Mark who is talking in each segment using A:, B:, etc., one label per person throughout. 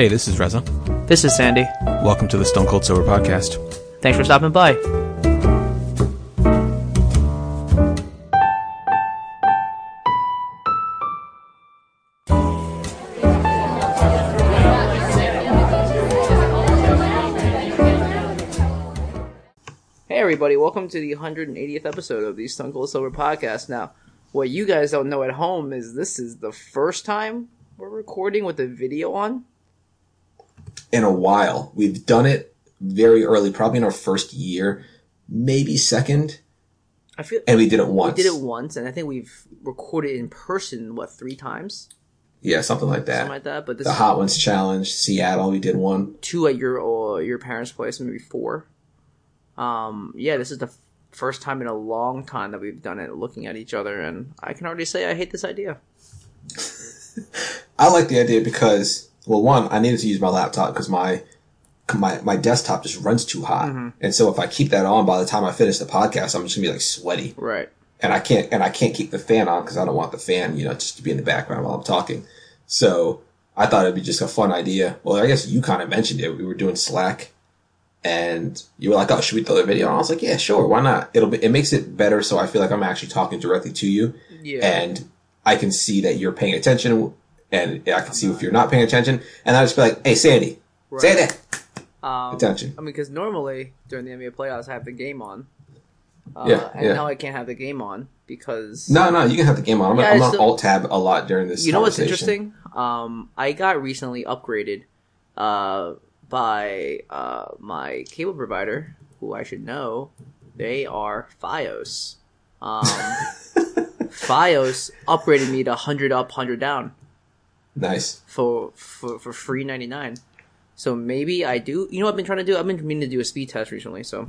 A: Hey, this is Reza.
B: This is Sandy.
A: Welcome to the Stone Cold Sober Podcast.
B: Thanks for stopping by. Hey everybody, welcome to the 180th episode of the Stone Cold Sober Podcast. Now, what you guys don't know at home is this is the first time we're recording with the video on.
C: In a while. We've done it very early, probably in our first year, maybe second,
B: I feel
C: and we did it once.
B: we did it once, and I think we've recorded in person what three times,
C: Yeah, something like that.
B: something like that. But this
C: the Hot Ones Challenge, Seattle, we did one.
B: two at your uh, your parents' place, maybe four. Um, yeah, this is the first time in a long time that we've done it, looking at each other, and I can already say I hate this idea.
C: I like the idea because, well, one, I needed to use my laptop because my my my desktop just runs too hot,
B: Mm-hmm.
C: and so if I keep that on, by the time I finish the podcast, I'm just gonna be like sweaty,
B: Right.
C: and I can't and I can't keep the fan on because I don't want the fan, you know, just to be in the background while I'm talking. So I thought it'd be just a fun idea. Well, I guess you kind of mentioned it. We were doing Slack, and you were like, "Oh, should we throw the video?" on? I was like, "Yeah, sure, why not?" It'll be, it makes it better, so I feel like I'm actually talking directly to you,
B: Yeah.
C: and I can see that you're paying attention, and I can see if you're not paying attention, and I just be like, "Hey, Sandy, Sandy,
B: um,
C: attention."
B: I mean, because normally during the NBA playoffs, I have the game on. Uh,
C: Yeah,
B: and
C: yeah.
B: now I can't have the game on because
C: No, no, you can have the game on. I'm,
B: Yeah,
C: I'm on
B: still-
C: alt tab a lot during this.
B: you know what's interesting? Um, I got recently upgraded uh, by uh, my cable provider, who I should know. They are FiOS. Um, FiOS upgraded me to 100 up, 100 down
C: Nice.
B: for, for, for free 99. So maybe I do. You know what I've been trying to do? I've been meaning to do a speed test recently. So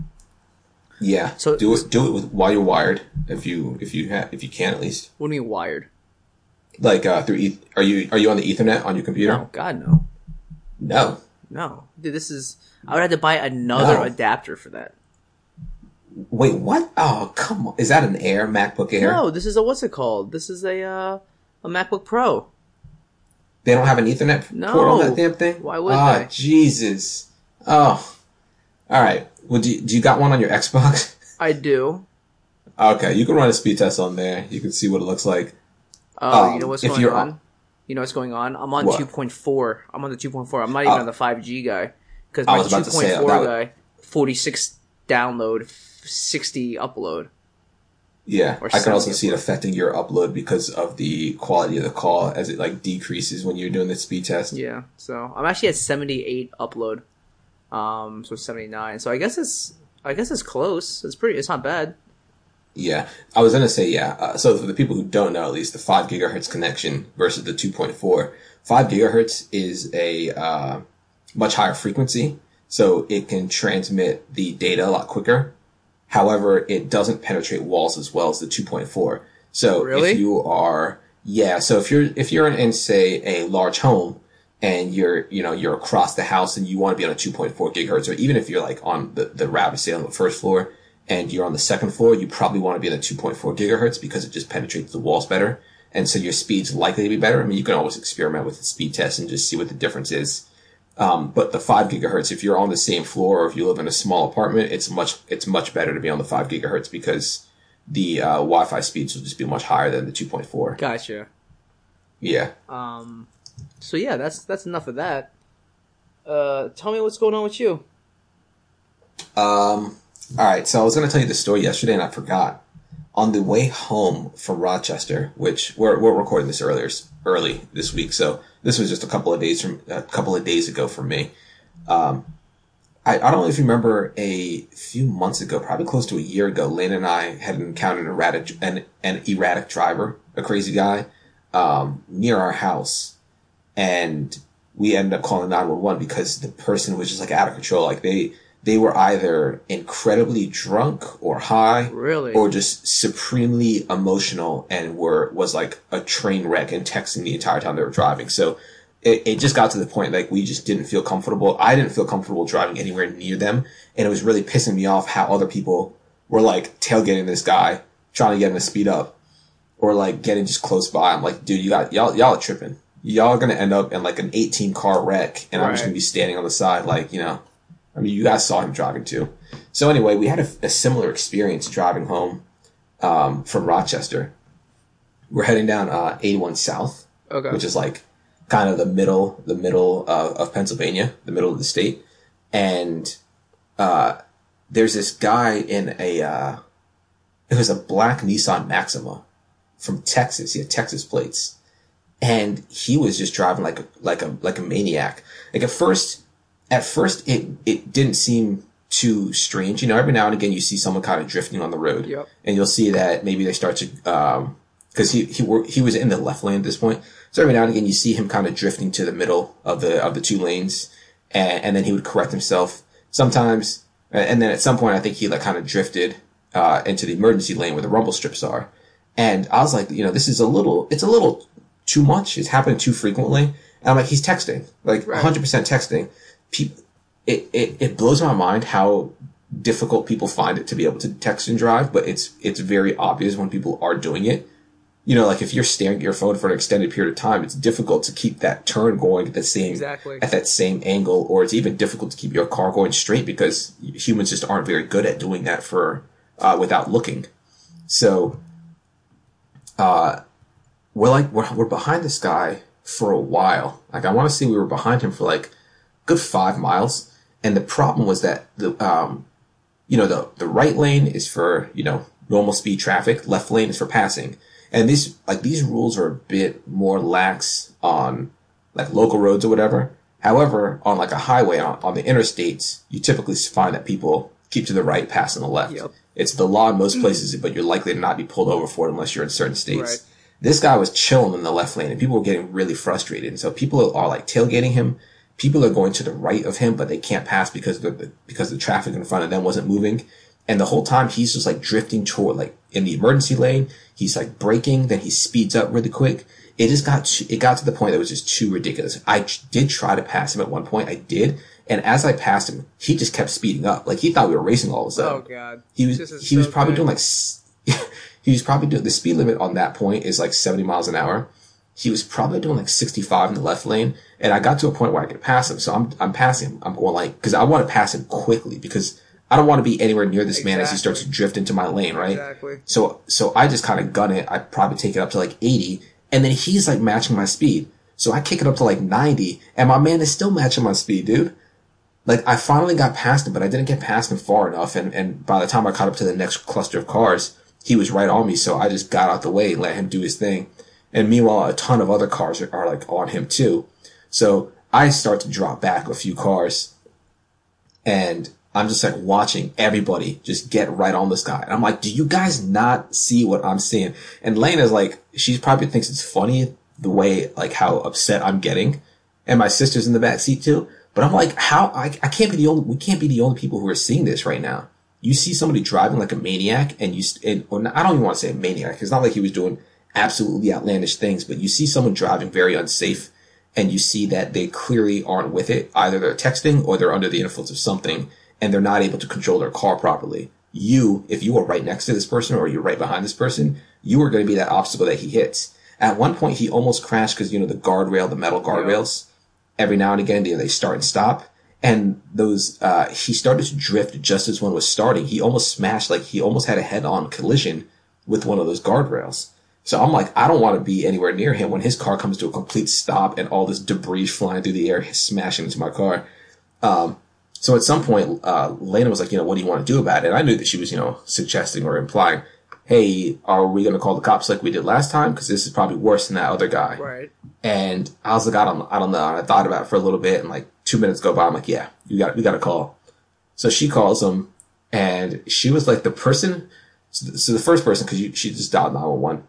C: Yeah.
B: So-
C: do it. Do it with while you're wired, if you if you have if you can at least.
B: what do you mean wired?
C: Like uh, through. E- are you are you on the Ethernet on your computer?
B: No, God no,
C: No.
B: no, dude. This is. I would have to buy another
C: No.
B: adapter for that.
C: Wait, what? Oh, come on. Is that an Air MacBook Air?
B: No, this is a what's it called? This is a uh, a MacBook Pro.
C: They don't have an Ethernet
B: No.
C: port on that damn thing.
B: Why would
C: oh,
B: they?
C: Jesus. Oh. All right. Well, do you, do you got one on your Xbox?
B: I do.
C: okay, you can run a speed test on there. You can see what it looks like.
B: Uh,
C: Um,
B: you know what's going on?
C: on-
B: You know what's going on? I'm on
C: What?
B: 2.4. I'm on the 2.4. I'm not even
C: Uh,
B: on the 5G guy because my
C: was about
B: 2.4 guy 46 download, 60 upload.
C: Yeah, I can also see it affecting your upload because of the quality of the call as it like decreases when you're doing the speed test.
B: Yeah, so I'm actually at 78 upload. Um, so 79. So I guess it's I guess it's close. It's pretty. It's not bad.
C: Yeah, I was gonna say yeah. Uh, so for the people who don't know, at least the five gigahertz connection versus the two point four. Five gigahertz is a uh, much higher frequency, so it can transmit the data a lot quicker. However, it doesn't penetrate walls as well as the two point four. So
B: Really?
C: if you are yeah, so if you're if you're in say a large home and you're you know you're across the house and you want to be on a 2.4 gigahertz or even if you're like on the the rapid say on the first floor and you're on the second floor you probably want to be on a 2.4 gigahertz because it just penetrates the walls better and so your speed's likely to be better i mean you can always experiment with the speed test and just see what the difference is um, but the 5 gigahertz if you're on the same floor or if you live in a small apartment it's much it's much better to be on the 5 gigahertz because the uh, wi-fi speeds will just be much higher than the 2.4
B: Gotcha.
C: yeah
B: Um, so yeah, that's that's enough of that. Uh, tell me what's going on with you.
C: Um, all right, so I was going to tell you the story yesterday and I forgot. On the way home from Rochester, which we're, we're recording this earlier, early this week, so this was just a couple of days from a couple of days ago for me. Um, I, I don't know if you remember a few months ago, probably close to a year ago, Lynn and I had encountered an erratic, an, an erratic driver, a crazy guy, um, near our house. And we ended up calling 911 because the person was just like out of control. Like they, they were either incredibly drunk or high
B: Really?
C: or just supremely emotional and were, was like a train wreck and texting the entire time they were driving. So it, it just got to the point like we just didn't feel comfortable. I didn't feel comfortable driving anywhere near them. And it was really pissing me off how other people were like tailgating this guy, trying to get him to speed up or like getting just close by. I'm like, dude, you got, y'all, y'all are tripping. y'all are gonna end up in like an 18 car wreck, and I'm just gonna be standing on the side, like you know. I mean, you guys saw him driving too. So anyway, we had a, a similar experience driving home um, from Rochester. We're heading down uh, 81 South,
B: Okay.
C: which is like kind of the middle, the middle uh, of Pennsylvania, the middle of the state, and uh, there's this guy in a uh, it was a black Nissan Maxima from Texas. He had Texas plates, and he was just driving like a, like a like a maniac. Like at first, at first it it didn't seem too strange. You know, every now and again you see someone kind of drifting on the road,
B: Yep.
C: and you'll see that maybe they start to um because he he wor- he was in the left lane at this point. So every now and again you see him kind of drifting to the middle of the of the two lanes, and, and then he would correct himself. Sometimes, and then at some point I think he like kind of drifted uh, into the emergency lane where the rumble strips are. And I was like, you know, this is a little, it's a little too much. It's happening too frequently. And I'm like, he's texting, like
B: Right.
C: 100% texting. People, it, it, it blows my mind how difficult people find it to be able to text and drive, but it's, it's very obvious when people are doing it. You know, like if you're staring at your phone for an extended period of time, it's difficult to keep that turn going at the same,
B: Exactly.
C: at that same angle, or it's even difficult to keep your car going straight because humans just aren't very good at doing that for, uh, without looking. So, uh, we're like, we're, we're behind this guy for a while. Like, I want to say we were behind him for like good five miles. And the problem was that the, um, you know, the, the right lane is for, you know, normal speed traffic. Left lane is for passing. And these, like, these rules are a bit more lax on like local roads or whatever. However, on like a highway on, on the interstates, you typically find that people keep to the right, pass on the left.
B: Yep.
C: It's the law in most places, but you're likely to not be pulled over for it unless you're in certain states.
B: Right.
C: This guy was chilling in the left lane and people were getting really frustrated. And so people are like tailgating him. People are going to the right of him, but they can't pass because the, because the traffic in front of them wasn't moving. And the whole time he's just like drifting toward like in the emergency lane. He's like braking, then he speeds up really quick. It just got too, it got to the point that was just too ridiculous. I did try to pass him at one point. I did, and as I passed him, he just kept speeding up. Like he thought we were racing all of a sudden.
B: oh god.
C: He was he was probably
B: bad.
C: doing like he was probably doing the speed limit on that point is like 70 miles an hour. He was probably doing like 65 in the left lane, and I got to a point where I could pass him. So I'm I'm passing him. I'm going like because I want to pass him quickly because I don't want to be anywhere near this man as he starts to drift into my lane, right?
B: Exactly.
C: So so I just kind of gun it. I probably take it up to like 80, and then he's like matching my speed. So I kick it up to like 90, and my man is still matching my speed, dude. Like I finally got past him, but I didn't get past him far enough. And and by the time I caught up to the next cluster of cars, he was right on me. So I just got out the way and let him do his thing. And meanwhile, a ton of other cars are, are like on him too. So I start to drop back a few cars, and I'm just like watching everybody just get right on this guy. And I'm like, do you guys not see what I'm seeing? And Lena's like, she probably thinks it's funny the way, like how upset I'm getting. And my sister's in the back seat too. But I'm like, how, I, I can't be the only, we can't be the only people who are seeing this right now. You see somebody driving like a maniac and you, and, or not- I don't even want to say a maniac. It's not like he was doing absolutely outlandish things, but you see someone driving very unsafe and you see that they clearly aren't with it. Either they're texting or they're under the influence of something and they're not able to control their car properly. You, if you are right next to this person or you're right behind this person, you are going to be that obstacle that he hits. At one point, he almost crashed because, you know, the guardrail, the metal guardrails, every now and again, they, they start and stop. And those, uh, he started to drift just as one was starting. He almost smashed, like, he almost had a head on collision with one of those guardrails. So I'm like, I don't want to be anywhere near him when his car comes to a complete stop and all this debris flying through the air, smashing into my car. Um, so at some point, uh, Lena was like, you know, what do you want to do about it? And I knew that she was, you know, suggesting or implying, hey, are we going to call the cops like we did last time? Because this is probably worse than that other guy.
B: Right.
C: And I was like, I don't, I don't know. And I thought about it for a little bit, and like two minutes go by. I'm like, yeah, you got, we got to call. So she calls him, and she was like the person. So the, so the first person, because she just dialed 911,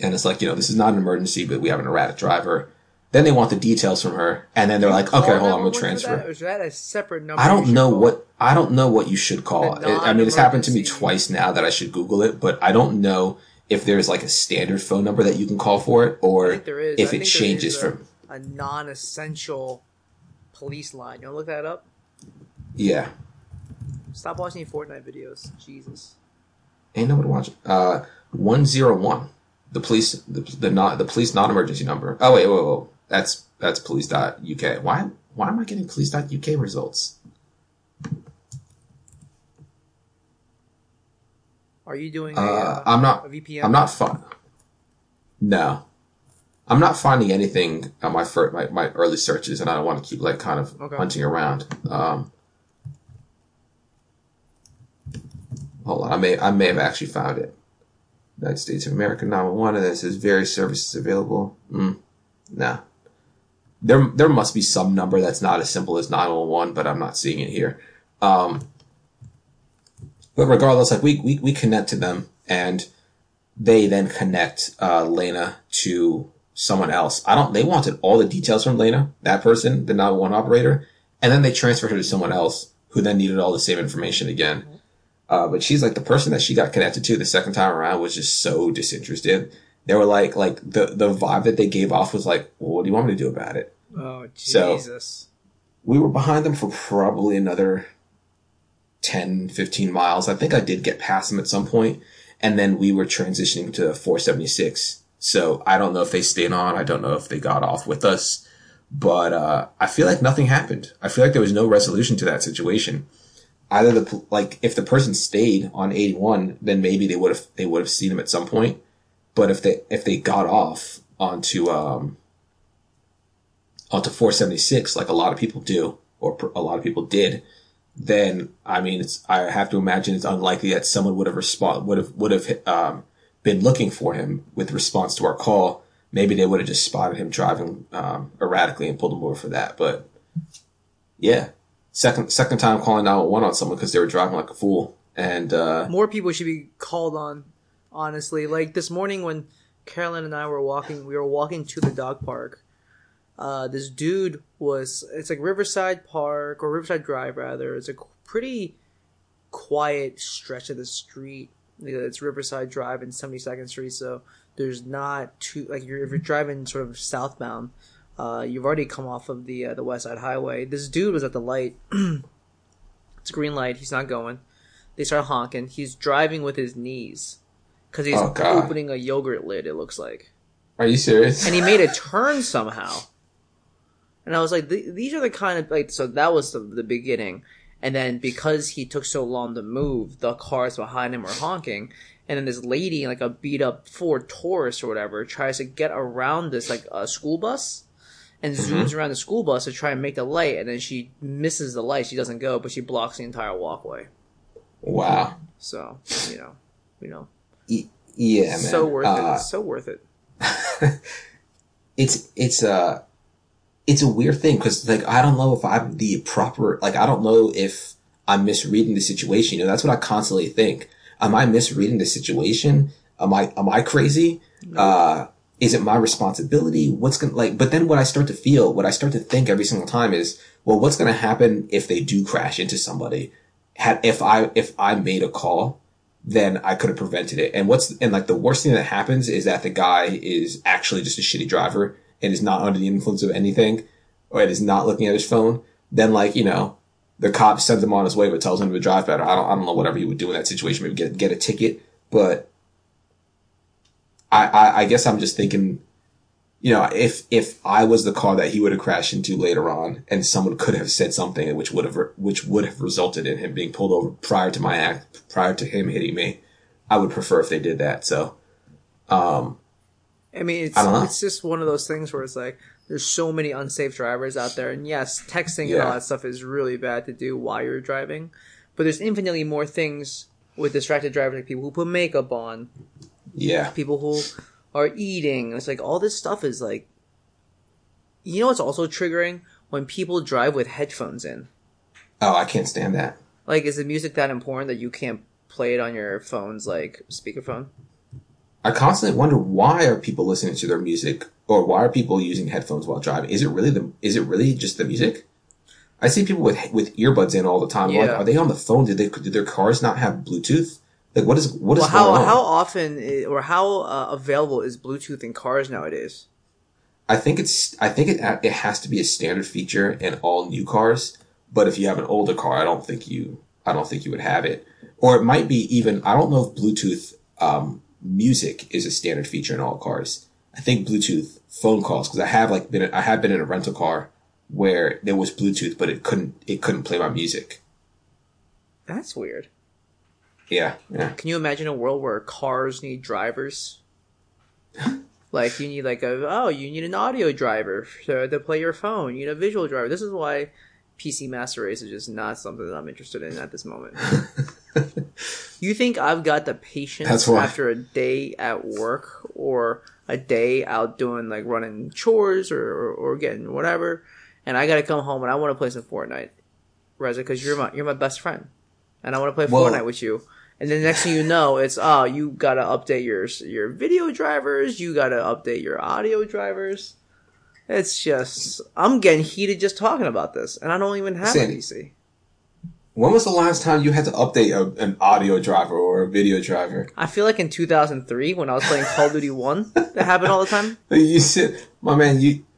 C: and it's like, you know, this is not an emergency, but we have an erratic driver. Then they want the details from her, and then they're like, okay, hold on, we'll
B: 911 for
C: transfer.
B: That, that a separate number?
C: I don't know
B: call?
C: what I don't know what you should call. It. I mean, it's happened to me twice now that I should Google it, but I don't know if there's like a standard phone number that you can call for it, or
B: think there is.
C: if
B: I
C: it changes
B: a,
C: from.
B: a non-essential police line. You want to look that up?
C: Yeah,
B: Stop watching Fortnite videos. Jesus.
C: ain't nobody watching. Uh, one zero one. The police the the not the police non emergency number. Oh wait, wait, wait, that's that's police.uk. Why why am I getting police.uk results?
B: Are you doing a,
C: Uh,
B: uh,
C: I'm not.
B: a VPN?
C: I'm not fun. No, I'm not finding anything on my fir- my my early searches, and I don't want to keep like kind of
B: Okay.
C: hunting around. Um, hold on, I may I may have actually found it. United States of America 911, and it says various services available. Mm, nah. There, there must be some number that's not as simple as 911, but I'm not seeing it here. Um, but regardless, like we, we, we connect to them and they then connect, uh, Lena to someone else. I don't, they wanted all the details from Lena, that person, the 911 operator, and then they transferred her to someone else who then needed all the same information again. Uh, but she's like the person that she got connected to the second time around was just so disinterested. They were like, like the, the vibe that they gave off was like, well, what do you want me to do about it?
B: Oh
C: So-
B: Jesus!
C: we were behind them for probably another 10, 15 miles. I think I did get past them at some point, and then we were transitioning to 476. So I don't know if they stayed on. I don't know if they got off with us, but uh, I feel like nothing happened. I feel like there was no resolution to that situation. Either the like if the person stayed on 81, then maybe they would have they would have seen him at some point. But if they if they got off onto um, onto 476 like a lot of people do or a lot of people did then i mean it's i have to imagine it's unlikely that someone would have respond would have would have um, been looking for him with response to our call. Maybe they would have just spotted him driving um, erratically and pulled him over for that. But yeah second second time calling 911 on someone because they were driving like a fool and uh
B: More people should be called on. Honestly, like this morning when Carolyn and I were walking, we were walking to the dog park. Uh, this dude was. It's like Riverside Park or Riverside Drive rather. It's a pretty quiet stretch of the street. It's Riverside Drive and Seventy Second Street, so there's not too like you're, if you're driving sort of southbound, uh, you've already come off of the uh, the West Side Highway. This dude was at the light. it's a green light. He's not going. They start honking. He's driving with his knees because he's
C: Oh,
B: opening a yogurt lid. It looks like,
C: are you serious
B: and he made a turn somehow. And I was like, these are the kind of like. So that was the, the beginning, and then because he took so long to move, the cars behind him were honking. And then this lady, like a beat up Ford Taurus or whatever, tries to get around this like a school bus, and zooms around the school bus to try and make the light. And then she misses the light. She doesn't go, but she blocks the entire walkway.
C: wow
B: So you know, you know,
C: E- yeah man
B: so worth
C: Uh,
B: it. So worth it.
C: it's it's a it's a weird thing because like I don't know if I'm the proper like I don't know if I'm misreading the situation. You know, that's what I constantly think. Am I misreading the situation? Am I am I crazy? Uh, is it my responsibility? What's gonna like? But then what I start to feel, what I start to think every single time is, well, what's gonna happen if they do crash into somebody? If I if I made a call, then I could have prevented it. And what's and like the worst thing that happens is that the guy is actually just a shitty driver and is not under the influence of anything, or is not looking at his phone. Then like you know, the cop sends him on his way but tells him to drive better. I don't I don't know whatever he would do in that situation. Maybe get get a ticket, but I I, I guess I'm just thinking. You know, if if I was the car that he would have crashed into later on, and someone could have said something which would have which would have resulted in him being pulled over prior to my act, prior to him hitting me, I would prefer if they did that. So, um,
B: I mean, it's
C: I
B: it's just one of those things where it's like there's so many unsafe drivers out there, and yes, texting and all that stuff is really bad to do while you're driving, but there's infinitely more things with distracted drivers, like people who put makeup on,
C: yeah,
B: people who are eating. It's like all this stuff is like, you know, what's also triggering when people drive with headphones in.
C: oh, I can't stand that.
B: Like, is the music that important that you can't play it on your phone's like speakerphone?
C: I constantly wonder why are people listening to their music, or why are people using headphones while driving? Is it really the? Is it really just the music? I see people with with earbuds in all the time. I'm like,
B: Yeah.
C: are they on the phone? Did they? Did their cars not have Bluetooth? Like, what is what is
B: Well, how
C: going on?
B: how often i or how uh, available is Bluetooth in cars nowadays?
C: I think it's I think it it has to be a standard feature in all new cars. But if you have an older car, I don't think you I don't think you would have it. Or it might be even I don't know if Bluetooth um, music is a standard feature in all cars. I think Bluetooth phone calls because I have like been I have been in a rental car where there was Bluetooth, but it couldn't it couldn't play my music.
B: That's weird.
C: Yeah, yeah.
B: Can you imagine a world where cars need drivers? like you need like a oh you need an audio driver to, to play your phone. You need a visual driver. This is why PC Master Race is just not something that I'm interested in at this moment. you think I've got the patience after a day at work or a day out doing like running chores or, or, or getting whatever, and I got to come home and I want to play some Fortnite, Reza, because you're my you're my best friend, and I want to play Fortnite with you. And then next thing you know, it's oh you gotta update your your video drivers, you gotta update your audio drivers. It's just I'm getting heated just talking about this, and I don't even have
C: Sandy.
B: a PC.
C: When was the last time you had to update a, an audio driver or a video driver?
B: I feel like in 2003 when I was playing Call of Duty One, that happened all the time.
C: You said, my man, you.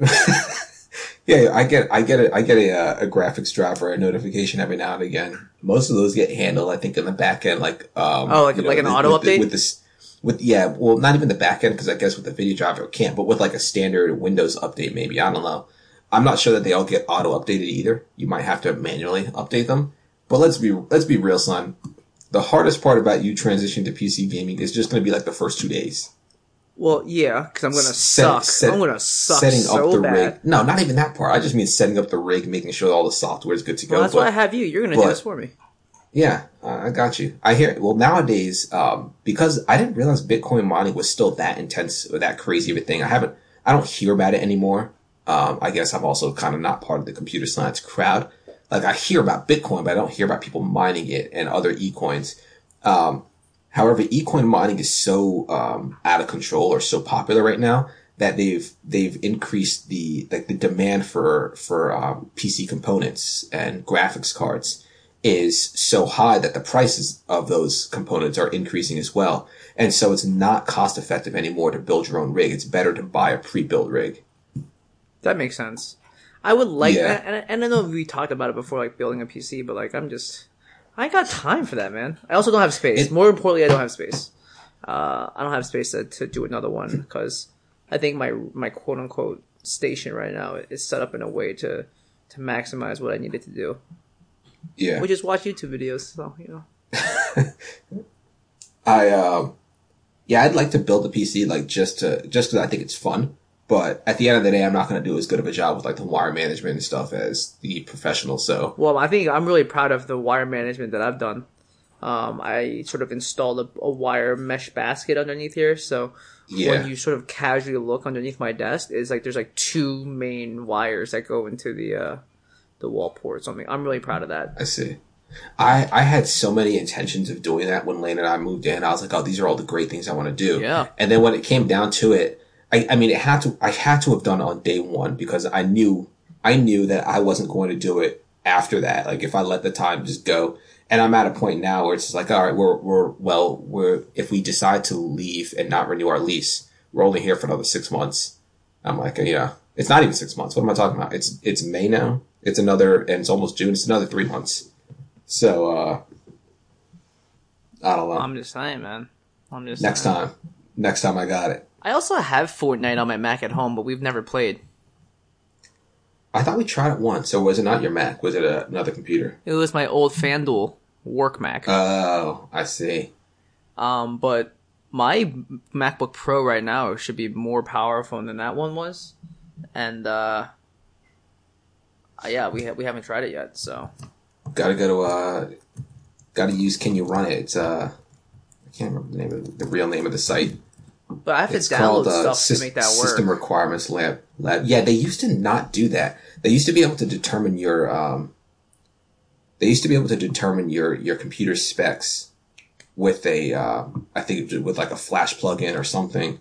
C: yeah, I get, I get it. I get a, uh, a graphics driver a notification every now and again. Most of those get handled, I think, in the back end, like um,
B: Oh, like-
C: you
B: like an
C: with-
B: auto
C: with the-
B: update?
C: with this. With yeah, well, not even the back end because I guess with the video driver it can't, but with like a standard Windows update, maybe I don't know. I'm not sure that they all get auto updated either. You might have to manually update them. But let's be let's be real, son. The hardest part about you transitioning to PC gaming is just going to be like the first two days.
B: Well, yeah, because I'm gonna
C: Set-
B: suck.
C: set-
B: I'm gonna suck
C: setting
B: so
C: up the
B: bad.
C: rig. No, not even that part. I just mean setting up the rig, making sure all the software is good to go.
B: Well, that's
C: But-
B: why I have you. You're gonna do this for me.
C: yeah, uh, I got you. I hear. Well, nowadays, um, because I didn't realize Bitcoin mining was still that intense or that crazy of a thing. I haven't. I don't hear about it anymore. Um, I guess I'm also kind of not part of the computer science crowd. Like I hear about Bitcoin, but I don't hear about people mining it and other e-coins. Um, however, e-coin mining is so um, out of control or so popular right now that they've they've increased the like the demand for for um, PC components and graphics cards is so high that the prices of those components are increasing as well. And so it's not cost effective anymore to build your own rig. It's better to buy a pre-built rig.
B: That makes sense. I would like,
C: Yeah.
B: and, and I know we talked about it before, like building a PC, but like I'm just, I ain't got time for that, man. I also don't have space.
C: It-
B: More importantly, I don't have space. Uh, I don't have space to, to do another one because I think my my quote unquote station right now is set up in a way to to maximize what I needed to do,
C: Yeah.
B: which is watch YouTube videos. So you know,
C: I um yeah, I'd like to build a PC like just to just because I think it's fun. But at the end of the day, I'm not going to do as good of a job with like the wire management and stuff as the professional. So
B: well, I think I'm really proud of the wire management that I've done. Um, I sort of installed a, a wire mesh basket underneath here, so
C: yeah,
B: when you sort of casually look underneath my desk, is like there's like two main wires that go into the uh, the wall port. So I mean, I'm really proud of that.
C: I see. I I had so many intentions of doing that when Lane and I moved in. I was like, oh, these are all the great things I want to do.
B: Yeah.
C: And then when it came down to it, I, I mean, it had to, I had to have done it on day one because I knew, I knew that I wasn't going to do it after that. Like if I let the time just go. And I'm at a point now where it's just like, all right, we're, we're, well, we're, if we decide to leave and not renew our lease, we're only here for another six months. I'm like, yeah, it's not even six months. What am I talking about? It's, it's May now. It's another, and it's almost June. It's another three months. So, uh, I don't know.
B: I'm just saying, man. I'm just
C: next
B: saying.
C: time, next time I got it.
B: I also have Fortnite on my Mac at home, but we've never played.
C: I thought we tried it once. So was it not your Mac? Was it a, another computer?
B: It was my old FanDuel work Mac.
C: Oh, I see.
B: Um, but my MacBook Pro right now should be more powerful than that one was, and uh, uh, yeah, we ha- we haven't tried it yet. So
C: Got to go to uh, got to use. Can you run it? It's uh, I can't remember the name of the real name of the site.
B: But I have to
C: It's
B: download
C: called uh,
B: stuff
C: Sys-
B: to make that
C: System
B: work.
C: Requirements Lab. Lab. Yeah, they used to not do that. They used to be able to determine your um. They used to be able to determine your your computer specs with a um, I think with like a Flash plugin or something,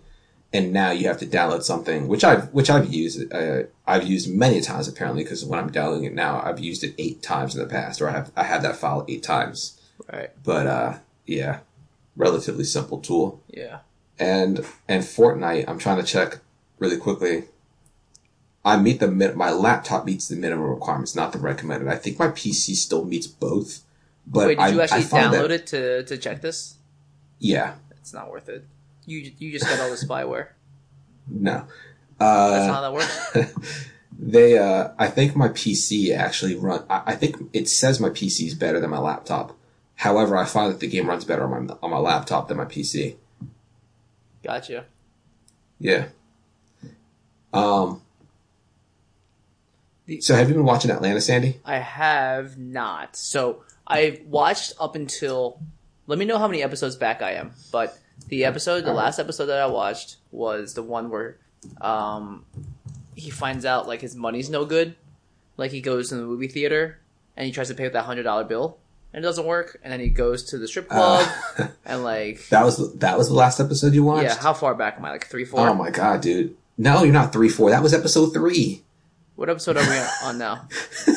C: and now you have to download something which I've which I've used uh, I've used many times apparently because when I'm downloading it now I've used it eight times in the past or I have I had that file eight times.
B: Right?
C: But uh, yeah, relatively simple tool
B: Yeah.
C: And and Fortnite, I'm trying to check really quickly. I meet the min- my laptop meets the minimum requirements, not the recommended. I think my PC still meets both, but
B: Wait, did
C: I,
B: you
C: I
B: actually download
C: that,
B: it to to check this?
C: Yeah,
B: It's not worth it. You you just got all the spyware.
C: No.
B: That's not
C: Uh,
B: how that works.
C: they, uh, I think my PC actually run, I, I think it says my PC is better than my laptop. However, I find that the game runs better on my, on my laptop than my PC.
B: Gotcha.
C: Yeah. Um,
B: The-
C: so have you been watching Atlanta, Sandy?
B: I have not. So I watched up until. Let me know how many episodes back I am. But the episode, the last episode that I watched was the one where um, he finds out like his money's no good. Like he goes to the movie theater and he tries to pay with that hundred dollar bill and it doesn't work. And then he goes to the strip club
C: Uh,
B: and like
C: that was, that was the last episode you watched?
B: yeah. How far back am I? Like three, four.
C: Oh my god, dude. No, you're not three, four. That was episode three.
B: What episode are we on now?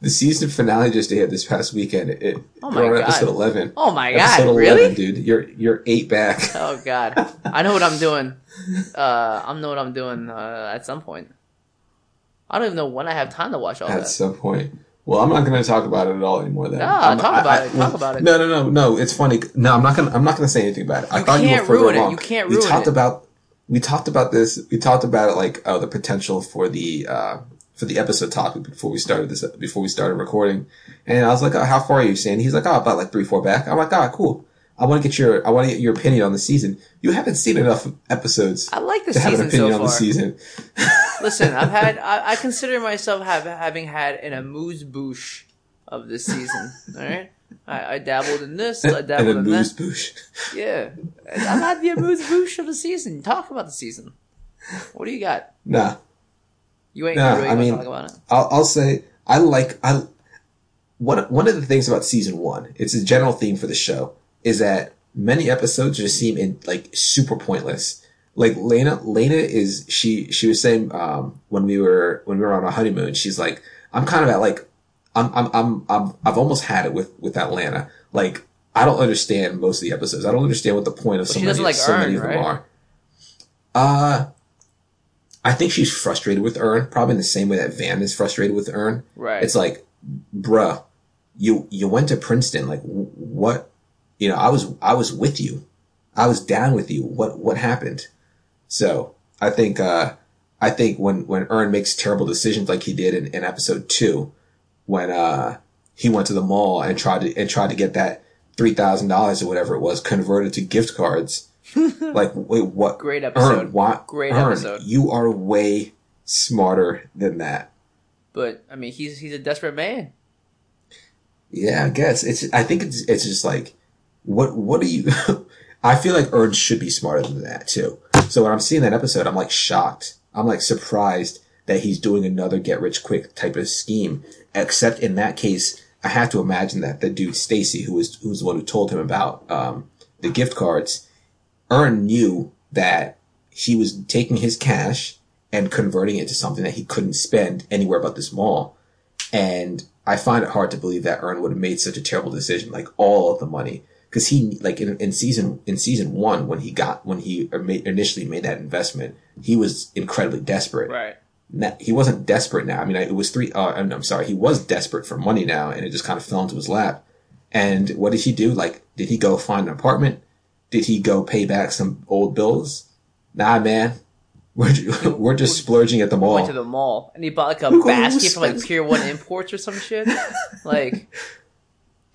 C: The season finale just aired this past weekend. It,
B: Oh my God.
C: episode eleven.
B: Oh my
C: episode
B: god! Really?
C: dude. You're you're eight back.
B: Oh god, I know what I'm doing. Uh, I know what I'm doing uh, at some point. I don't even know when I have time to watch all
C: At
B: that.
C: some point. Well, I'm not going to talk about it at all anymore. Then.
B: No,
C: I'm-
B: talk about it. Talk about it.
C: No, no, no, no. It's funny. No, I'm not going. to I'm not going to say anything about it. I
B: You
C: thought you were
B: can't
C: further
B: ruin it.
C: along.
B: You can't ruin it.
C: we talked
B: it.
C: about. We talked about this. We talked about it like oh the potential for the uh for the episode topic before we started this before we started recording, and I was like, oh, how far are you, Sandy? He's like, oh, about like three, four back. I'm like, oh, cool. I want to get your I want to get your opinion on the season. You haven't seen enough episodes
B: I like the
C: to have an opinion
B: so
C: on the season.
B: Listen, I've had. I, I consider myself have, having had an amuse bouche of this season. All right, I, I dabbled in this. I dabbled in that.
C: boosh.
B: Yeah, I've had the amuse bouche of the season. Talk about the season. What do you got?
C: Nah,
B: You ain't
C: No,
B: really
C: I mean-
B: talk about it.
C: I'll, I'll say I like I one one of the things about season one. It's a general theme for the show is that many episodes just seem in like super pointless. Like Lena, Lena is she she was saying um, when we were when we were on our honeymoon. She's like I'm kind of at like I'm I'm I'm, I'm I've almost had it with with Atlanta. Like I don't understand most of the episodes. I don't understand what the point of so many
B: doesn't like
C: so many of them
B: right?
C: are. Uh I think she's frustrated with Earn, probably in the same way that Van is frustrated with Earn.
B: Right.
C: It's like, bruh, you you went to Princeton. Like, what? You know, I was I was with you. I was down with you. What what happened? So I think uh I think when when Earn makes terrible decisions like he did in, in episode two, when uh he went to the mall and tried to and tried to get that three thousand dollars or whatever it was converted to gift cards. like, wait, what?
B: Great episode.
C: Earn, why,
B: Great episode.
C: You are way smarter than that.
B: But I mean, he's he's a desperate man.
C: Yeah, I guess it's. I think it's. It's just like, what? What do you? I feel like Earn should be smarter than that too. So when I'm seeing that episode, I'm like shocked. I'm like surprised that he's doing another get rich quick type of scheme. Except in that case, I have to imagine that the dude Tracy, who was who was the one who told him about um, the gift cards, Earn knew that he was taking his cash and converting it to something that he couldn't spend anywhere but this mall. And I find it hard to believe that Earn would have made such a terrible decision, like all of the money. Cause he, like in, in season, in season one, when he got, when he initially made that investment, he was incredibly desperate.
B: Right.
C: Now, he wasn't desperate now. I mean, it was three, uh, I'm, I'm sorry, he was desperate for money now and it just kind of fell into his lap. And what did he do? Like, did he go find an apartment? Did he go pay back some old bills? Nah, man. We're, we're just splurging at the mall.
B: Went to the mall and he bought like a basket from like Pier One Imports or some shit. like,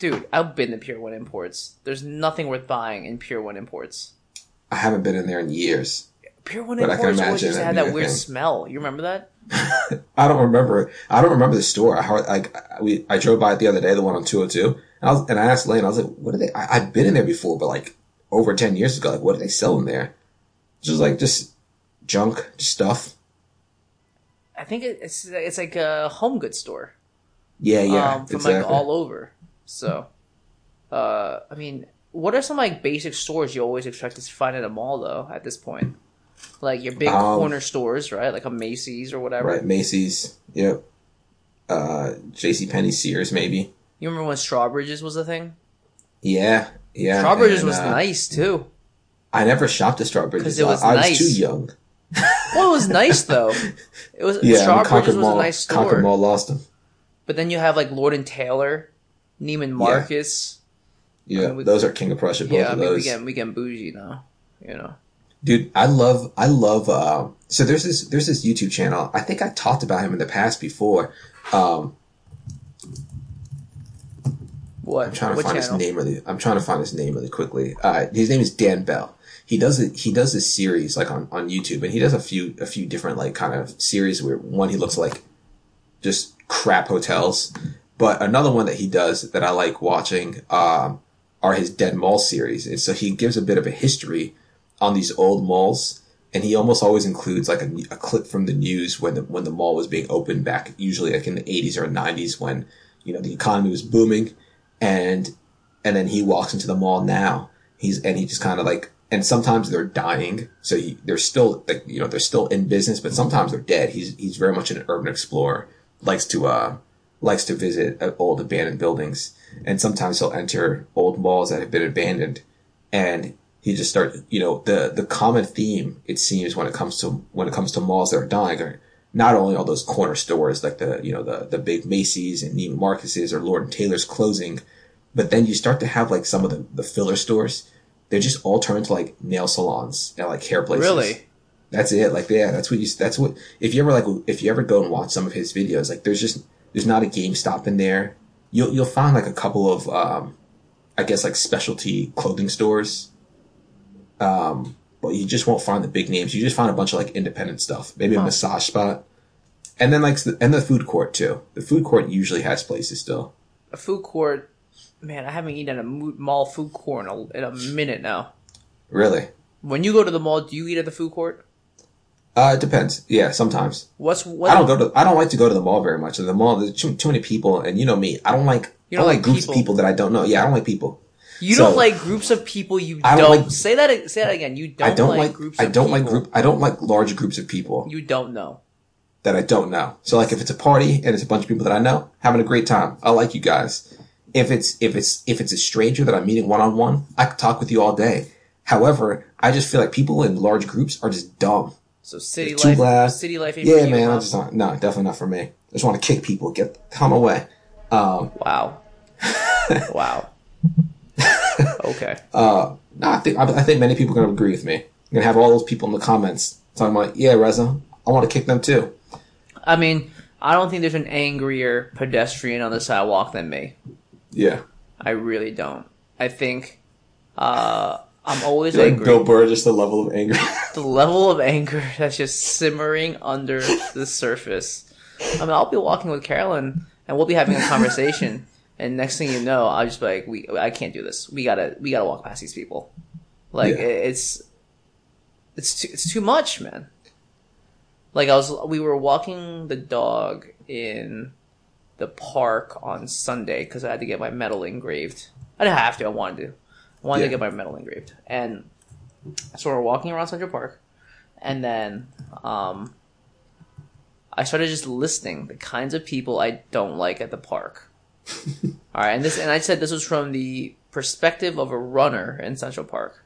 B: dude, I've been to Pier One Imports. There's nothing worth buying in Pier One Imports.
C: I haven't been in there in years.
B: Pier One
C: But I can
B: Imports always
C: imagine
B: used to
C: that
B: have
C: being
B: that
C: a
B: weird
C: thing.
B: smell. You remember that?
C: I don't remember. I don't remember the store. I heard, like we. I drove by it the other day, the one on two hundred two, and I was and I asked Lane. I was like, "What are they?" I, I've been in there before, but like over ten years ago. Like, what are they selling there? Just like just junk, just stuff.
B: I think it's it's like a home goods store.
C: Yeah, yeah,
B: um, from
C: exactly.
B: like all over. So, uh, I mean, what are some like basic stores you always expect to find at a mall though? At this point, like your big
C: Um,
B: corner stores, right? Like a Macy's or whatever.
C: right, Macy's. Yep. Uh, J.C. Penney, Sears, maybe.
B: You remember when Strawbridges was a thing?
C: Yeah, yeah.
B: Strawbridges
C: and,
B: was
C: uh,
B: nice too.
C: I never shopped at Strawbridges.
B: it was
C: I, I was too young.
B: Well, it was nice though. It was
C: Yeah,
B: Strawbridges
C: Concord
B: was
C: Mall.
B: a nice
C: Concord
B: store.
C: Mall lost them.
B: But then you have like Lord and Taylor, Neiman Marcus.
C: Yeah,
B: mean, we-
C: those are King of Prussia. Both
B: Yeah, I
C: of
B: mean we
C: those.
B: get we get bougie now. You know.
C: Dude, I love, I love, uh, so there's this, there's this YouTube channel. I think I talked about him in the past before. Um,
B: What?
C: I'm trying to
B: what
C: find
B: channel?
C: his name really, I'm trying to find his name really quickly. Uh, his name is Dan Bell. He does it, he does this series like on, on YouTube and he does a few, a few different like kind of series where one he looks like just crap hotels. But another one that he does that I like watching, um, are his dead mall series. And so he gives a bit of a history on these old malls. And he almost always includes like a, a clip from the news when the, when the mall was being opened back, usually like in the 80s or 90s when, you know, the economy was booming. And, and then he walks into the mall now. He's, and he just kind of like, and sometimes they're dying. So he, they're still, like, you know, they're still in business, but sometimes they're dead. He's, he's very much an urban explorer, likes to, uh, likes to visit uh, old abandoned buildings. And sometimes he'll enter old malls that have been abandoned and he just start, you know, the, the common theme, it seems, when it comes to, when it comes to malls that are dying are not only all those corner stores like the, you know, the, the big Macy's and Neiman Marcus's or Lord and Taylor's closing, but then you start to have like some of the, the filler stores. They just all turn into like nail salons and like hair places.
B: Really?
C: That's it. Like, yeah, that's what you, that's what, if you ever like, if you ever go and watch some of his videos, like there's just, there's not a GameStop in there. You'll, you'll find like a couple of, um, I guess like specialty clothing stores. Um, but you just won't find the big names. You just find a bunch of like independent stuff. Maybe a
B: Huh.
C: massage spot. And then like, the, and the food court too. The food court usually has places still.
B: A food court. Man, I haven't eaten at a mall food court in a, in a minute now.
C: Really?
B: When you go to the mall, do you eat at the food court?
C: Uh, it depends. Yeah, sometimes.
B: What's what?
C: I don't go to. I don't like to go to the mall very much. In the mall, there's too, too many people, and you know me. I don't like.
B: You don't
C: don't like,
B: like
C: groups
B: people.
C: of people that I don't know. Yeah, I don't like people.
B: You
C: So-
B: don't like groups of people you
C: I
B: don't,
C: don't like-
B: say that say that again. You don't,
C: I don't
B: like,
C: like.
B: groups
C: I don't like group. I don't like large groups of people
B: you don't know.
C: that I don't know. So like, if it's a party and it's a bunch of people that I know, having a great time. I like you guys. If it's if it's if it's a stranger that I'm meeting one on one, I could talk with you all day. However, I just feel like people in large groups are just dumb.
B: So city life,
C: loud.
B: city life.
C: Yeah, man. I just don't, no, definitely not for me. I just want to kick people, get come away. Um,
B: Wow. wow. okay.
C: Uh, no, I think I, I think many people are going to agree with me. Going to have all those people in the comments talking about, yeah, Reza, I want to kick them too.
B: I mean, I don't think there's an angrier pedestrian on the sidewalk than me.
C: Yeah,
B: I really don't. I think uh, I'm always
C: like
B: angry.
C: Bill Burr, just the level of anger.
B: the level of anger that's just simmering under the surface. I mean, I'll be walking with Carolyn, and we'll be having a conversation, and next thing you know, I'll just be like, "We, I can't do this. We gotta, we gotta walk past these people." Like
C: Yeah.
B: it- it's, it's too, it's too much, man. Like I was, we were walking the dog in the park on Sunday because I had to get my medal engraved. I didn't have to. I wanted to. Wanted
C: Yeah.
B: to get my medal engraved, and so we're walking around Central Park, and then um, I started just listing the kinds of people I don't like at the park. All right, and this, and I said this was from the perspective of a runner in Central Park.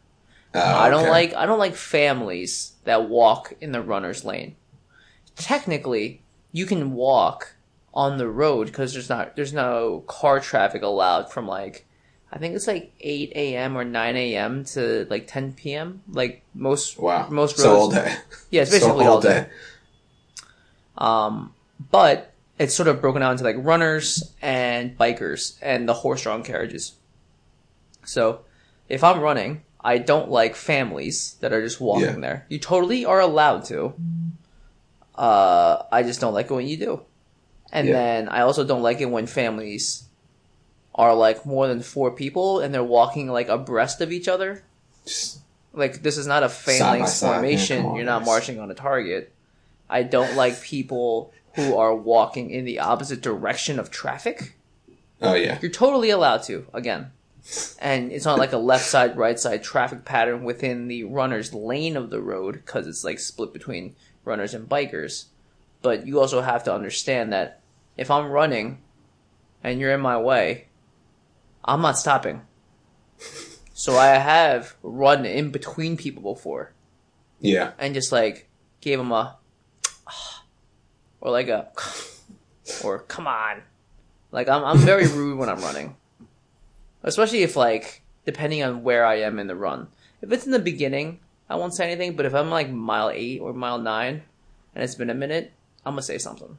C: Oh,
B: I don't
C: okay.
B: like I don't like families that walk in the runner's lane. Technically, you can walk on the road because there's not there's no car traffic allowed from like I think it's like eight a.m. or nine a.m. to like ten p.m. Like most
C: Wow.
B: most roads.
C: so all day.
B: Yeah, it's
C: So
B: basically all day. Um, but it's sort of broken out into like runners and bikers and the horse-drawn carriages. So, if I'm running, I don't like families that are just walking
C: Yeah.
B: there. You totally are allowed to. Uh, I just don't like it when you do. And
C: Yeah.
B: then I also don't like it when families are like more than four people and they're walking like abreast of each other. Like this is not a phalanx
C: side, yeah,
B: formation.
C: on,
B: You're not
C: guys.
B: marching on a target. I don't like people who are walking in the opposite direction of traffic.
C: oh yeah.
B: You're totally allowed to, again. And it's not like a left side, right side traffic pattern within the runner's lane of the road because it's like split between runners and bikers. But you also have to understand that if I'm running and you're in my way, I'm not stopping. So I have run in between people before
C: Yeah.
B: and just like gave them a or like a or come on like i'm, I'm very rude when i'm running especially if like depending on where i am in the run if it's in the beginning I won't say anything. But if I'm like mile eight or mile nine, and it's been a minute, I'm gonna say something.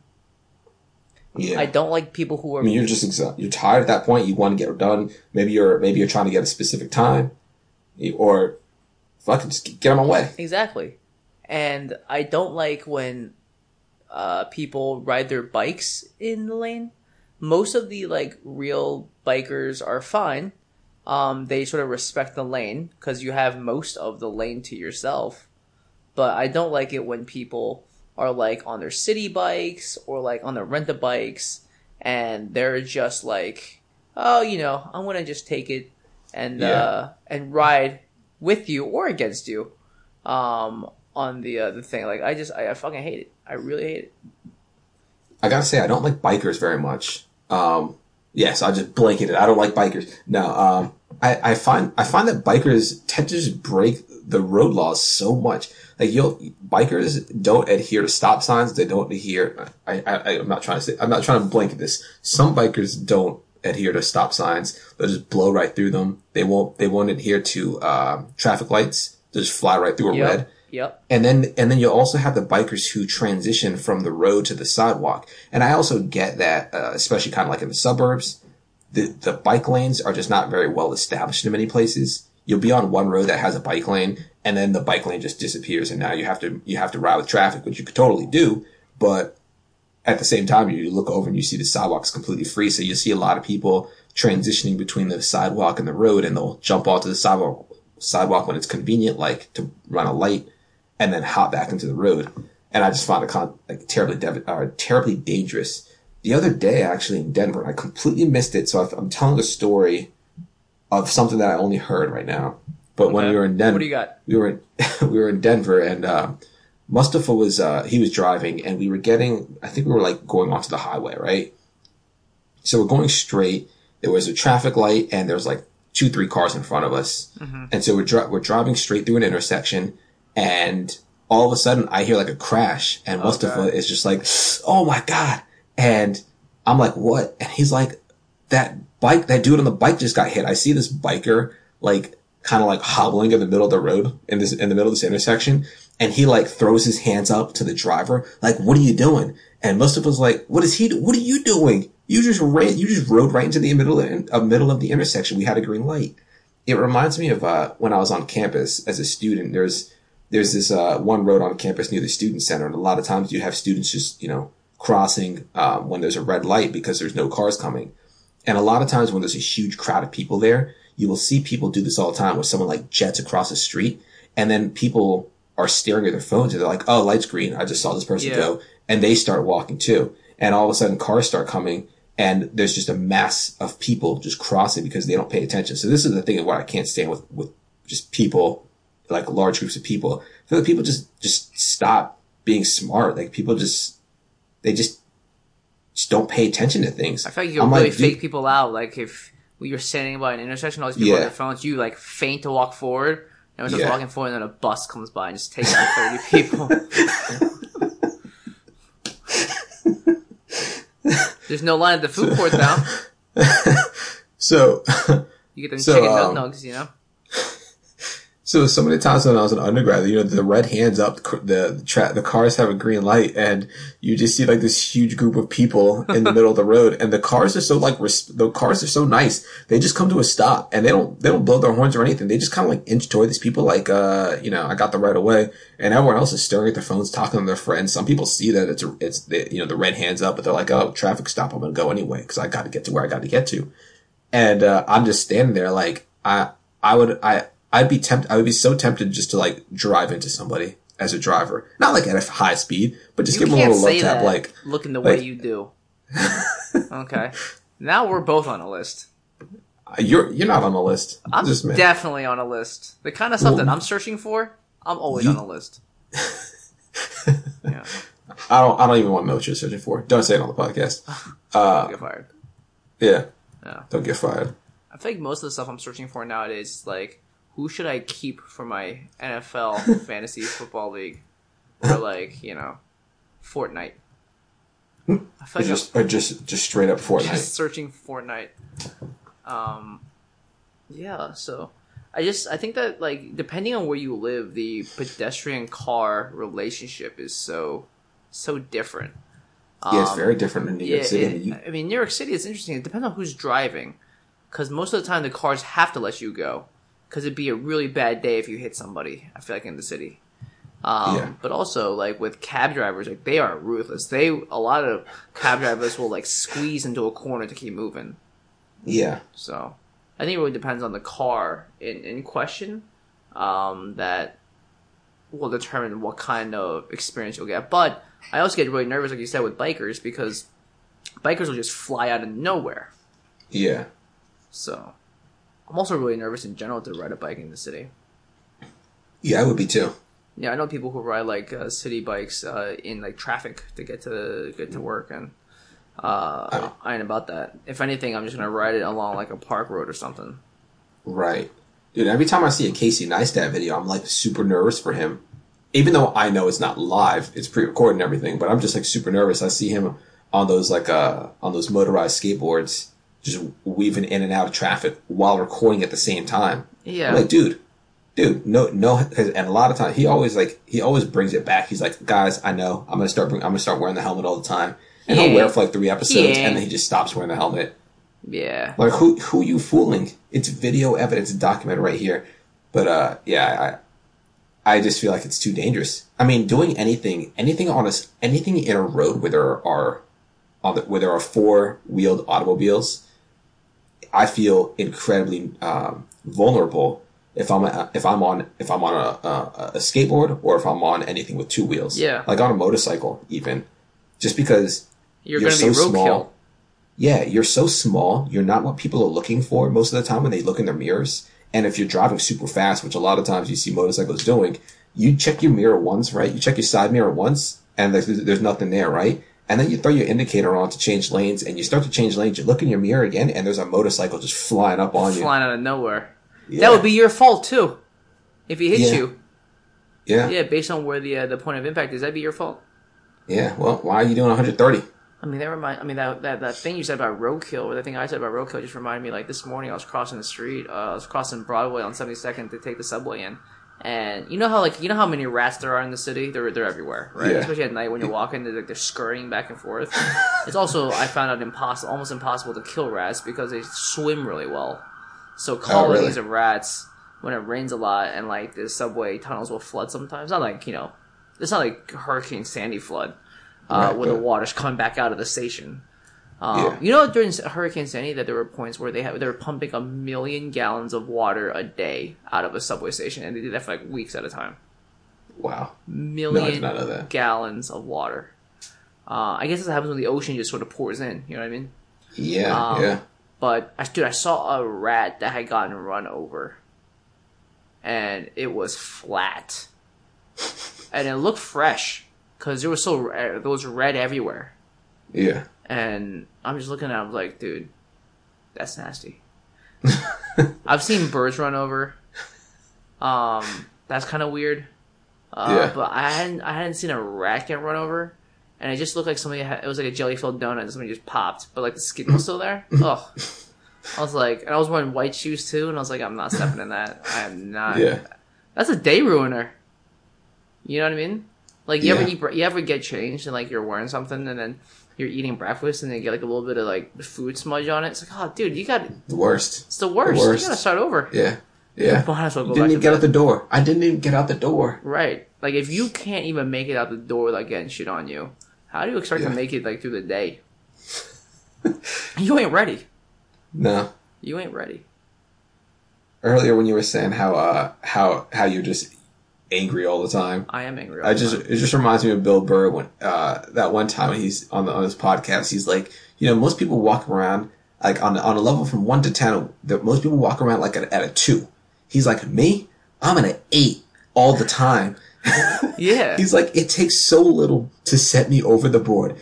C: Yeah.
B: I don't like people who are
C: I mean, you're just exa- you're tired at that point. You want to get it done. Maybe you're maybe you're trying to get a specific time, or fucking just get on my way.
B: Exactly. And I don't like when uh, people ride their bikes in the lane. Most of the like real bikers are fine. Um, they sort of respect the lane because you have most of the lane to yourself. But I don't like it when people are like on their city bikes or like on their rent a bikes and they're just like, oh, you know, I'm gonna just take it and
C: Yeah.
B: uh, and ride with you or against you um, on the uh, the thing. Like I just I, I fucking hate it. I really hate it.
C: I gotta say, I don't like bikers very much. Um, yes, I'll just blanket it. I don't like bikers. No, um, I, I find I find that bikers tend to just break the road laws so much. Like you'll bikers don't adhere to stop signs. They don't adhere. I, I I'm not trying to say. I'm not trying to blanket this. Some bikers don't adhere to stop signs. They'll just blow right through them. They won't. They won't adhere to uh, traffic lights. They'll just fly right through a
B: Yep.
C: red.
B: Yep.
C: And then, and then you'll also have the bikers who transition from the road to the sidewalk. And I also get that, uh, especially kind of like in the suburbs, the, the bike lanes are just not very well established in many places. You'll be on one road that has a bike lane and then the bike lane just disappears and now you have to, you have to ride with traffic, which you could totally do. But at the same time, you look over and you see the sidewalk's completely free. So you see a lot of people transitioning between the sidewalk and the road and they'll jump onto the sidewalk, sidewalk when it's convenient, like to run a light and then hop back into the road. And I just found it of like terribly, dev- uh, terribly dangerous. The other day, actually in Denver, I completely missed it. So I'm telling a story of something that I only heard right now. But when we were in Denver,
B: What do you got?
C: we were in, we were in Denver and, uh, Mustafa was, uh, he was driving and we were getting, I think we were like going onto the highway, right? So we're going straight. There was a traffic light and there was like two, three cars in front of us. And so we're, dri- we're driving straight through an intersection and all of a sudden I hear like a crash and Mustafa
B: Okay.
C: is just like, Oh my God. And I'm like, what? And he's like, that bike, that dude on the bike just got hit. I see this biker like kind of like hobbling in the middle of the road in this, in the middle of this intersection. And he like throws his hands up to the driver. Like, what are you doing? And Mustafa's like, what is he, do- what are you doing? You just ran, you just rode right into the middle of, uh, middle of the intersection. We had a green light. It reminds me of, uh, when I was on campus as a student. There's, there's this, uh, one road on campus near the student center. And a lot of times you have students just, you know, crossing, um, when there's a red light because there's no cars coming. And a lot of times when there's a huge crowd of people there, you will see people do this all the time where someone like jets across the street and then people are staring at their phones and they're like, Oh, light's green. I just saw this person
B: Yeah.
C: go. And they start walking too. And all of a sudden cars start coming and there's just a mass of people just crossing because they don't pay attention. So this is the thing of what I can't stand with, with just people, like large groups of people. I feel like people just, just stop being smart. Like people just, they just, just don't pay attention to things.
B: I feel like you
C: I'm
B: really
C: like,
B: fake people out. Like if you're standing by an intersection, all these people on their phones, you like feint to walk forward. And we're just
C: Yeah.
B: walking forward, and then a bus comes by and just takes out thirty people. There's no line at the food court now.
C: So,
B: You get them
C: So,
B: chicken
C: um,
B: nugs, you know.
C: So so many times when I was an undergrad, you know, the red hands up, the the, tra- the cars have a green light, and you just see like this huge group of people in the middle of the road, and the cars are so like res- the cars are so nice. They just come to a stop, and they don't they don't blow their horns or anything. They just kind of like inch toward these people, like uh, you know, I got the right away, and everyone else is staring at their phones, talking to their friends. Some people see that it's a, it's the, you know the red hands up, but they're like, oh, traffic stop, I'm gonna go anyway because I got to get to where I got to get to. and uh, I'm just standing there like I I would I I'd be tempted I would be so tempted just to like drive into somebody as a driver, not like at a high speed, but just
B: You
C: give them a little love tap, like
B: looking the way you do. okay, now we're both on a list.
C: you're you're not on the list.
B: I'm
C: just man.
B: definitely on a list. The kind of stuff that I'm searching for, I'm always
C: you-
B: on a list. yeah,
C: I don't I don't even want to know what you're searching for. Don't say it on the podcast. Uh,
B: I'll get fired.
C: yeah,
B: Yeah.
C: don't get fired.
B: I think most of the stuff I'm searching for nowadays is like, who should I keep for my NFL fantasy football league, or like you know, Fortnite. I feel like
C: just or just just straight up
B: I'm
C: Fortnite.
B: just searching Fortnite. Um, yeah. So, I just I think that like depending on where you live, the pedestrian car relationship is so so different.
C: yeah, it's
B: Um,
C: very different in New York
B: yeah,
C: City.
B: It-
C: you,
B: I mean, New York City is interesting. It depends on who's driving, because most of the time the cars have to let you go, because it'd be a really bad day if you hit somebody. I feel like in the city. Um,
C: Yeah.
B: But also, like with cab drivers, like they are ruthless. They a lot of cab drivers will like squeeze into a corner to keep moving.
C: yeah,
B: So I think it really depends on the car in, in question um, that will determine what kind of experience you'll get. But I also get really nervous, like you said, with bikers because bikers will just fly out of nowhere.
C: yeah.
B: So I'm also really nervous in general to ride a bike in the city.
C: Yeah, I would be too.
B: Yeah, I know people who ride like uh, city bikes uh, in like traffic to get to get to work, and uh, I ain't about that. If anything, I'm just gonna ride it along like a park road or something.
C: Right. Dude, every time I see a Casey Neistat video, I'm like super nervous for him. Even though I know it's not live, it's pre-recorded and everything, but I'm just like super nervous. I see him on those like uh on those motorized skateboards, just weaving in and out of traffic while recording at the same time.
B: Yeah.
C: I'm like, dude, dude, no, no, and a lot of times he always like he always brings it back. He's like, guys, I know, I'm gonna start, bring, I'm gonna start wearing the helmet all the time, and
B: Yeah.
C: he'll wear it for like three episodes,
B: Yeah.
C: and then he just stops wearing the helmet.
B: Yeah.
C: Like who who you fooling? It's video evidence documented right here. But uh yeah, I I just feel like it's too dangerous. I mean, doing anything anything on a anything in a road where there are on the, where there are four wheeled automobiles, I feel incredibly um, vulnerable if I'm a, if I'm on if I'm on a, a, a skateboard or if I'm on anything with two wheels.
B: Yeah.
C: like on a motorcycle even, just because
B: You're,
C: You're so small. yeah, you're so small. You're not what people are looking for most of the time when they look in their mirrors. And if you're driving super fast, which a lot of times you see motorcycles doing, you check your mirror once, right? You check your side mirror once, and there's, there's nothing there, right? And then you throw your indicator on to change lanes, and you start to change lanes. You look in your mirror again, and there's a motorcycle just flying up on you.
B: flying out of nowhere.
C: Yeah.
B: That would be your fault too. If he hits
C: Yeah.
B: you,
C: yeah,
B: yeah, based on where the uh, the point of impact is, that'd be your fault.
C: yeah. Well, why are you doing 130?
B: I mean, that remind. I mean, that, that that thing you said about roadkill, or the thing I said about roadkill, just reminded me. Like this morning, I was crossing the street. Uh, I was crossing Broadway on Seventy Second to take the subway in, and you know how like you know how many rats there are in the city. They're they're everywhere, right?
C: Yeah.
B: Especially at night when you're walking, they're like they're scurrying back and forth. it's also I found out impossible, almost impossible to kill rats because they swim really well. So colonies
C: Oh, really?
B: of rats when it rains a lot and like the subway tunnels will flood sometimes. Not like you know, it's not like Hurricane Sandy flood, uh,
C: Right,
B: where the water's coming back out of the station. Um,
C: Yeah.
B: You know, during Hurricane Sandy, that there were points where they have they were pumping a million gallons of water a day out of a subway station, and they did that for like weeks at a time.
C: Wow.
B: Million
C: that.
B: gallons of water. Uh, I guess this happens when the ocean just sort of pours in. You know what I mean?
C: Yeah,
B: Um,
C: yeah.
B: But I, dude, I saw a rat that had gotten run over, and it was flat, and it looked fresh because there was so re- there was red everywhere.
C: Yeah.
B: And I'm just looking at was like, dude, that's nasty. I've seen birds run over. Um, that's kind of weird. Uh,
C: Yeah.
B: But I hadn't I hadn't seen a rat get run over, and it just looked like somebody had, it was like a jelly filled donut and somebody just popped, but like the skin was still there. Ugh. I was like, and I was wearing white shoes too, and I was like, I'm not stepping in that. I am not.
C: Yeah.
B: That's a day ruiner. You know what I mean? Like you ever eat, you ever get changed and like you're wearing something and then you're eating breakfast and you get like a little bit of like food smudge on it. It's like, oh, dude, you got
C: The worst.
B: it's the worst.
C: worst.
B: You gotta start over.
C: Yeah. Yeah.
B: Might as well go
C: Didn't even get
B: bed.
C: out the door. I didn't even get out the door.
B: Right. Like if you can't even make it out the door without getting shit on you, how do you expect to make it like through the day? you ain't ready.
C: No.
B: You ain't ready.
C: Earlier when you were saying how uh how how you're just angry all the time.
B: I am angry. all
C: I just it just reminds me of Bill Burr when uh that one time he's on the on his podcast he's like you know most people walk around like on on a level from one to ten that most people walk around like at, at a two. He's like me I'm at an eight all the time.
B: yeah.
C: He's like it takes so little to set me over the board.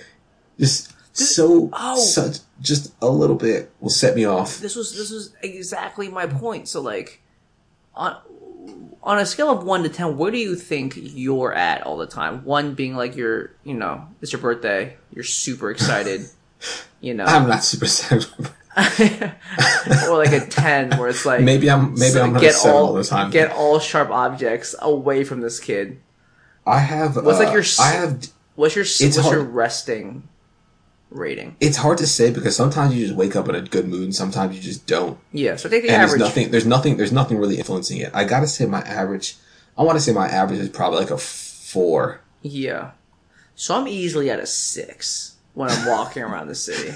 C: Just so
B: oh.
C: such just a little bit will set me off.
B: this was this was exactly my point. So like on on a scale of one to ten, where do you think you're at all the time? One being like you're you know, it's your birthday, you're super excited. You know,
C: I'm not super excited.
B: or like a ten, where it's like
C: Maybe I'm maybe
B: so
C: I'm
B: get all
C: all the time.
B: get all sharp objects away from this kid.
C: I have.
B: What's like
C: uh,
B: your s-
C: I have.
B: What's your
C: It's
B: what's
C: hard-
B: your resting rating?
C: It's hard to say because sometimes you just wake up in a good mood, and sometimes you just don't.
B: Yeah, so take the
C: and
B: average.
C: there's nothing. There's nothing. There's nothing really influencing it. I gotta say my average. I want to say my average is probably like a four.
B: Yeah. So I'm easily at a six when I'm walking around the city.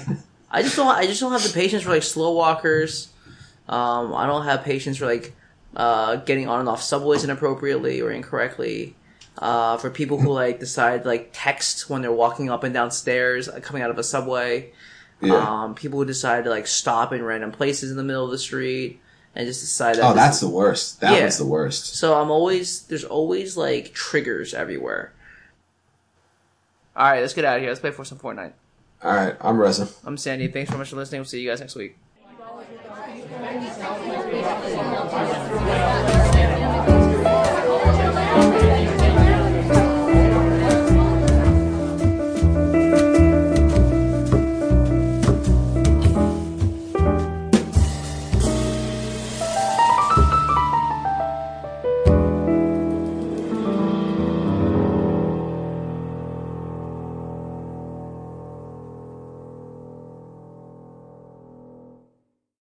B: I just don't. I just don't have the patience for like slow walkers. Um, I don't have patience for like uh, getting on and off subways inappropriately or incorrectly. Uh, for people who like decide to, like text when they're walking up and down stairs, uh, coming out of a subway.
C: Yeah.
B: Um, people who decide to like stop in random places in the middle of the street and just decide that
C: oh, that's
B: is-
C: the worst. That
B: Yeah.
C: was the worst.
B: so I'm always there's always like triggers everywhere. All right, let's get out of here. Let's play for some Fortnite.
C: All right, I'm Reza.
B: I'm Sandy. Thanks so much for listening. We'll see you guys next week.